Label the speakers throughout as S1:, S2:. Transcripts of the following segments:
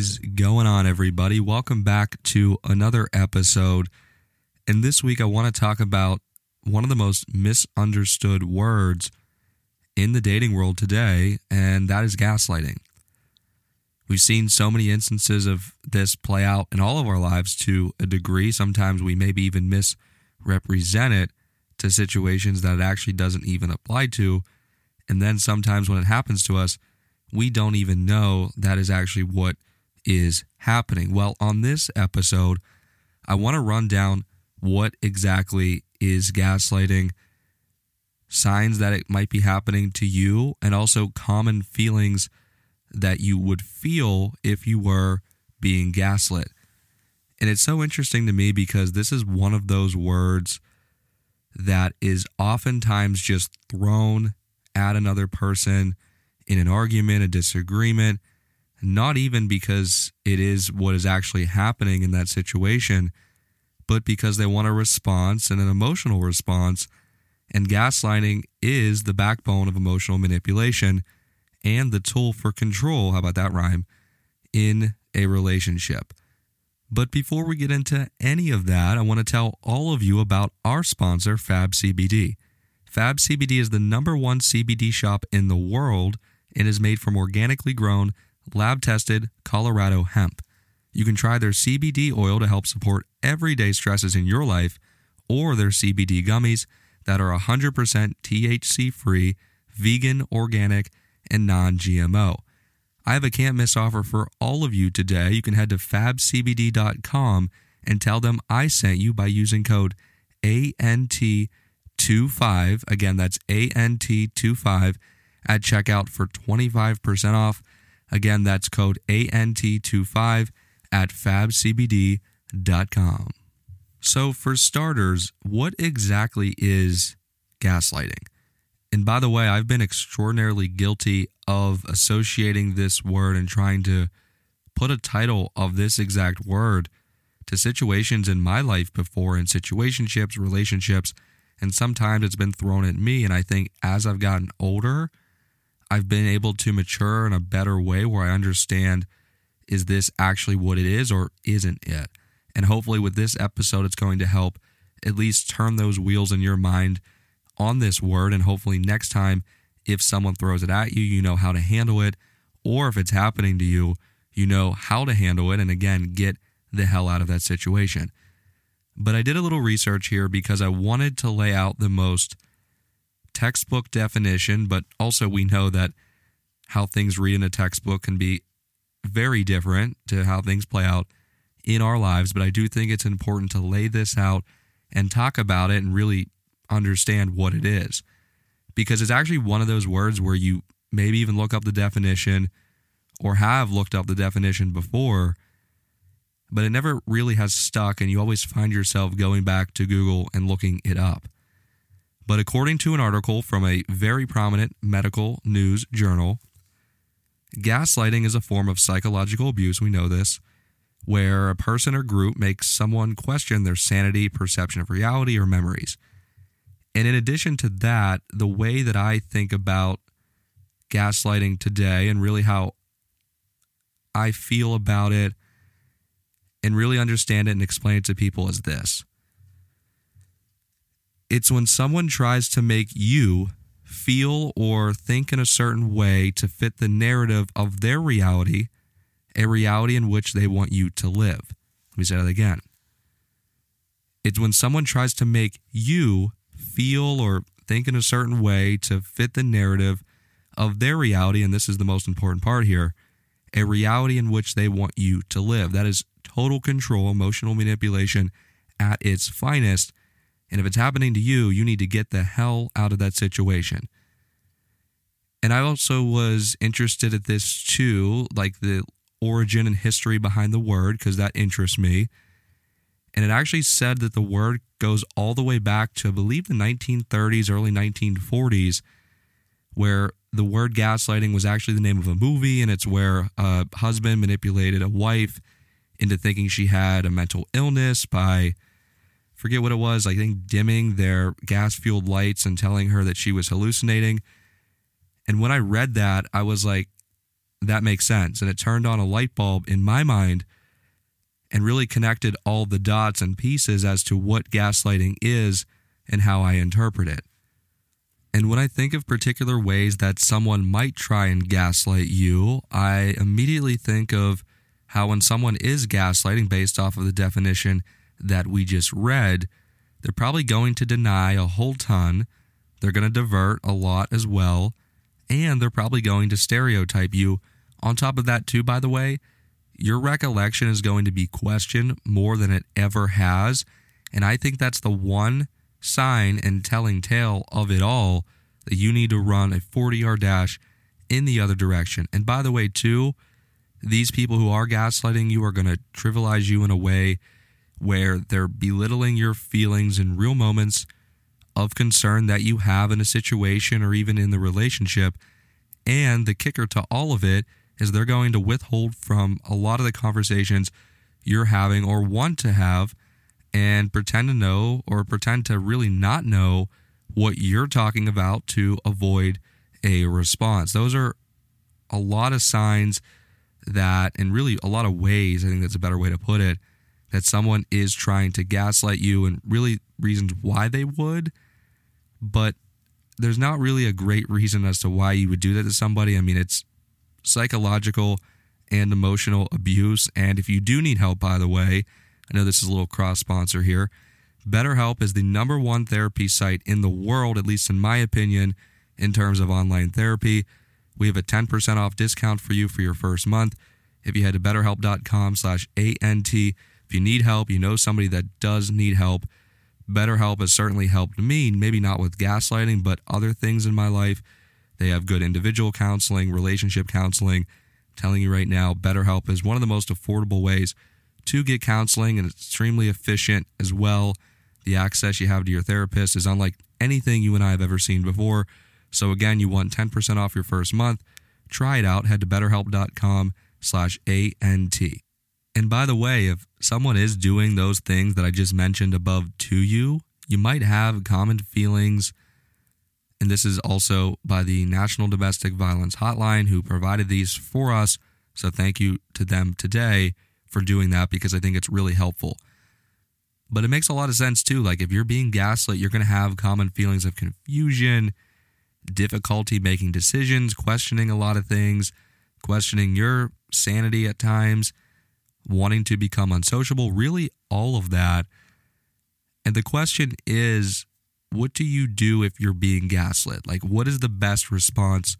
S1: is going on, everybody? Welcome back to another episode. And this week, I want to talk about one of the most misunderstood words in the dating world today, and that is gaslighting. We've seen so many instances of this play out in all of our lives to a degree. Sometimes we maybe even misrepresent it to situations that it actually doesn't even apply to. And then sometimes when it happens to us, we don't even know that is actually what is happening. Well, on this episode, I want to run down what exactly is gaslighting, signs that it might be happening to you, and also common feelings that you would feel if you were being gaslit. And it's so interesting to me because this is one of those words that is oftentimes just thrown at another person in an argument, a disagreement, not even because it is what is actually happening in that situation, but because they want a response and an emotional response. And gaslighting is the backbone of emotional manipulation and the tool for control. How about that rhyme? In a relationship. But before we get into any of that, I want to tell all of you about our sponsor, Fab CBD. Fab CBD is the number one CBD shop in the world and is made from organically grown lab tested Colorado hemp. You can try their CBD oil to help support everyday stresses in your life, or their CBD gummies that are 100% THC free, vegan, organic, and non GMO. I have a can't miss offer for all of you today. You can head to fabcbd.com and tell them I sent you by using code ANT25. Again, that's ANT25 at checkout for 25% off. Again, that's code ANT25 at fabcbd.com. So, for starters, what exactly is gaslighting? And by the way, I've been extraordinarily guilty of associating this word and trying to put a title of this exact word to situations in my life before, in situationships, relationships, and sometimes it's been thrown at me. And I think as I've gotten older, I've been able to mature in a better way where I understand is this actually what it is or isn't it? And hopefully, with this episode, it's going to help at least turn those wheels in your mind on this word. And hopefully, next time, if someone throws it at you, you know how to handle it. Or if it's happening to you, you know how to handle it. And again, get the hell out of that situation. But I did a little research here because I wanted to lay out the most textbook definition, but also we know that how things read in a textbook can be very different to how things play out in our lives. But I do think it's important to lay this out and talk about it and really understand what it is. Because it's actually one of those words where you maybe even look up the definition or have looked up the definition before, but it never really has stuck, and you always find yourself going back to Google and looking it up. But according to an article from a very prominent medical news journal, gaslighting is a form of psychological abuse. We know this, where a person or group makes someone question their sanity, perception of reality, or memories. And in addition to that, the way that I think about gaslighting today and really how I feel about it and really understand it and explain it to people is this it's when someone tries to make you feel or think in a certain way to fit the narrative of their reality, a reality in which they want you to live. Let me say that again. It's when someone tries to make you feel or think in a certain way to fit the narrative of their reality, and this is the most important part here a reality in which they want you to live. That is total control, emotional manipulation at its finest. And if it's happening to you, you need to get the hell out of that situation. And I also was interested at this too, like the origin and history behind the word, because that interests me. And it actually said that the word goes all the way back to, I believe, the 1930s, early 1940s, where the word gaslighting was actually the name of a movie. And it's where a husband manipulated a wife into thinking she had a mental illness by forget what it was, I think dimming their gas fueled lights and telling her that she was hallucinating. And when I read that, I was like, that makes sense. And it turned on a light bulb in my mind and really connected all the dots and pieces as to what gaslighting is and how I interpret it. And when I think of particular ways that someone might try and gaslight you, I immediately think of how when someone is gaslighting based off of the definition that we just read, they're probably going to deny a whole ton. They're going to divert a lot as well. And they're probably going to stereotype you. On top of that, too, by the way, your recollection is going to be questioned more than it ever has. And I think that's the one sign and telling tale of it all that you need to run a 40 yard dash in the other direction. And by the way, too, these people who are gaslighting you are going to trivialize you in a way where they're belittling your feelings in real moments of concern that you have in a situation or even in the relationship. And the kicker to all of it is they're going to withhold from a lot of the conversations you're having or want to have and pretend to know or pretend to really not know what you're talking about to avoid a response. Those are a lot of signs that, and really a lot of ways, I think that's a better way to put it, that someone is trying to gaslight you and really reasons why they would. But there's not really a great reason as to why you would do that to somebody. I mean, it's psychological and emotional abuse. And if you do need help, by the way, I know this is a little cross sponsor here. BetterHelp is the number one therapy site in the world, at least in my opinion, in terms of online therapy. We have a 10% off discount for you for your first month. If you head to betterhelp.com slash ANT, if you need help, you know somebody that does need help, BetterHelp has certainly helped me, maybe not with gaslighting, but other things in my life. They have good individual counseling, relationship counseling. I'm telling you right now, BetterHelp is one of the most affordable ways to get counseling and it's extremely efficient as well. The access you have to your therapist is unlike anything you and I have ever seen before. So again, you want 10% off your first month. Try it out. Head to betterhelp.com slash ANT. And by the way, if someone is doing those things that I just mentioned above to you, you might have common feelings and this is also by the National Domestic Violence Hotline, who provided these for us. So thank you to them today for doing that because I think it's really helpful. But it makes a lot of sense too. Like if you're being gaslit, you're going to have common feelings of confusion, difficulty making decisions, questioning a lot of things, questioning your sanity at times, wanting to become unsociable, really all of that. And the question is what do you do if you're being gaslit? Like, what is the best response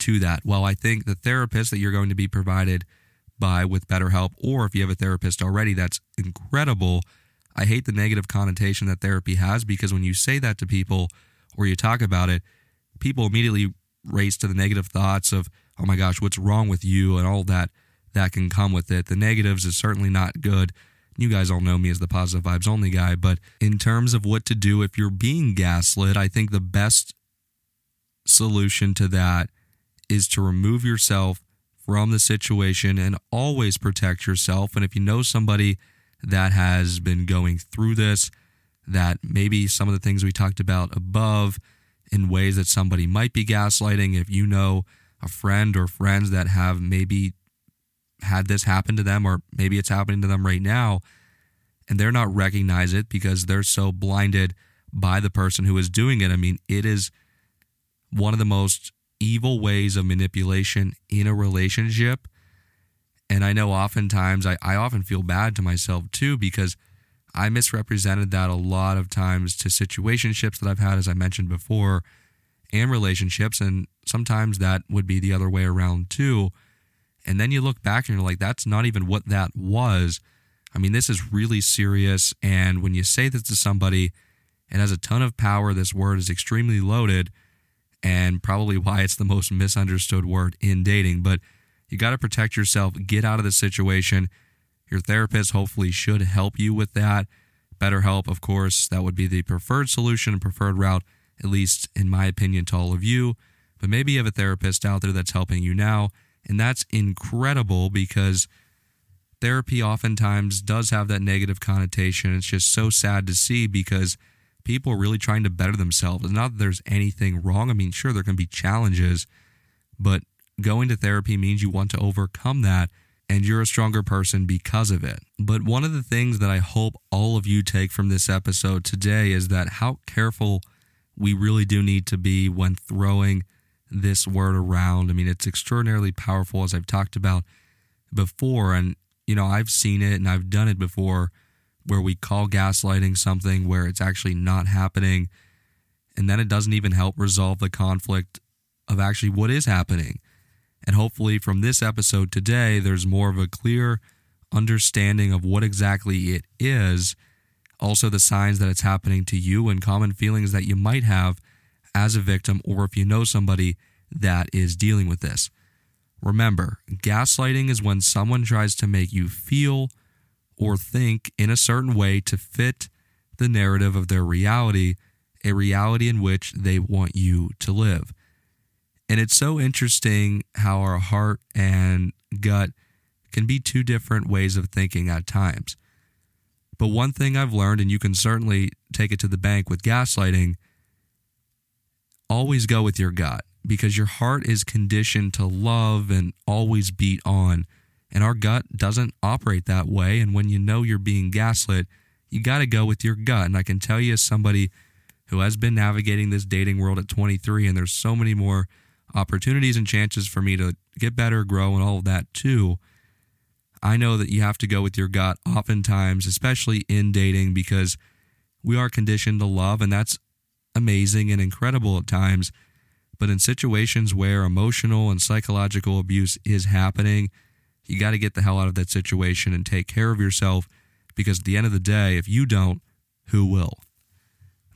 S1: to that? Well, I think the therapist that you're going to be provided by with BetterHelp, or if you have a therapist already, that's incredible. I hate the negative connotation that therapy has because when you say that to people or you talk about it, people immediately race to the negative thoughts of, oh my gosh, what's wrong with you and all that that can come with it. The negatives is certainly not good. You guys all know me as the positive vibes only guy, but in terms of what to do if you're being gaslit, I think the best solution to that is to remove yourself from the situation and always protect yourself. And if you know somebody that has been going through this, that maybe some of the things we talked about above in ways that somebody might be gaslighting, if you know a friend or friends that have maybe had this happen to them, or maybe it's happening to them right now, and they're not recognize it because they're so blinded by the person who is doing it. I mean, it is one of the most evil ways of manipulation in a relationship. And I know oftentimes I, I often feel bad to myself too because I misrepresented that a lot of times to situationships that I've had, as I mentioned before, and relationships. And sometimes that would be the other way around too. And then you look back and you're like, that's not even what that was. I mean, this is really serious. And when you say this to somebody, it has a ton of power. This word is extremely loaded and probably why it's the most misunderstood word in dating. But you got to protect yourself, get out of the situation. Your therapist hopefully should help you with that. BetterHelp, of course, that would be the preferred solution, and preferred route, at least in my opinion, to all of you. But maybe you have a therapist out there that's helping you now and that's incredible because therapy oftentimes does have that negative connotation. It's just so sad to see because people are really trying to better themselves. It's not that there's anything wrong. I mean, sure, there can be challenges, but going to therapy means you want to overcome that and you're a stronger person because of it. But one of the things that I hope all of you take from this episode today is that how careful we really do need to be when throwing this word around. I mean, it's extraordinarily powerful, as I've talked about before. And, you know, I've seen it and I've done it before where we call gaslighting something where it's actually not happening. And then it doesn't even help resolve the conflict of actually what is happening. And hopefully, from this episode today, there's more of a clear understanding of what exactly it is, also the signs that it's happening to you, and common feelings that you might have as a victim, or if you know somebody that is dealing with this. Remember, gaslighting is when someone tries to make you feel or think in a certain way to fit the narrative of their reality, a reality in which they want you to live. And it's so interesting how our heart and gut can be two different ways of thinking at times. But one thing I've learned, and you can certainly take it to the bank with gaslighting, always go with your gut because your heart is conditioned to love and always beat on. And our gut doesn't operate that way. And when you know you're being gaslit, you got to go with your gut. And I can tell you, as somebody who has been navigating this dating world at 23, and there's so many more opportunities and chances for me to get better, grow, and all of that too. I know that you have to go with your gut oftentimes, especially in dating, because we are conditioned to love, and that's amazing and incredible at times. But in situations where emotional and psychological abuse is happening, you got to get the hell out of that situation and take care of yourself because at the end of the day, if you don't, who will?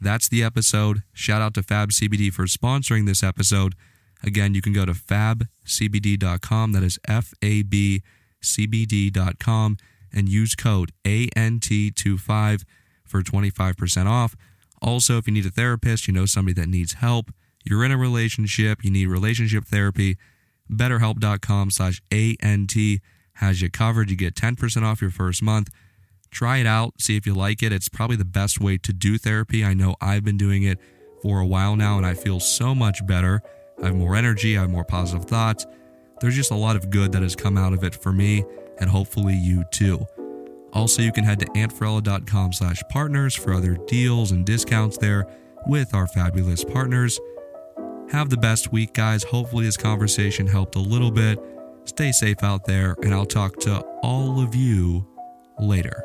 S1: That's the episode. Shout out to Fab CBD for sponsoring this episode. Again, you can go to fabcbd.com. That is F A B CBD.com and use code ANT25 for 25% off. Also, if you need a therapist, you know somebody that needs help, you're in a relationship, you need relationship therapy, betterhelp.com slash ANT has you covered. You get 10% off your first month. Try it out, see if you like it. It's probably the best way to do therapy. I know I've been doing it for a while now and I feel so much better. I have more energy, I have more positive thoughts. There's just a lot of good that has come out of it for me and hopefully you too. Also, you can head to antferrella.com slash partners for other deals and discounts there with our fabulous partners. Have the best week, guys. Hopefully, this conversation helped a little bit. Stay safe out there, and I'll talk to all of you later.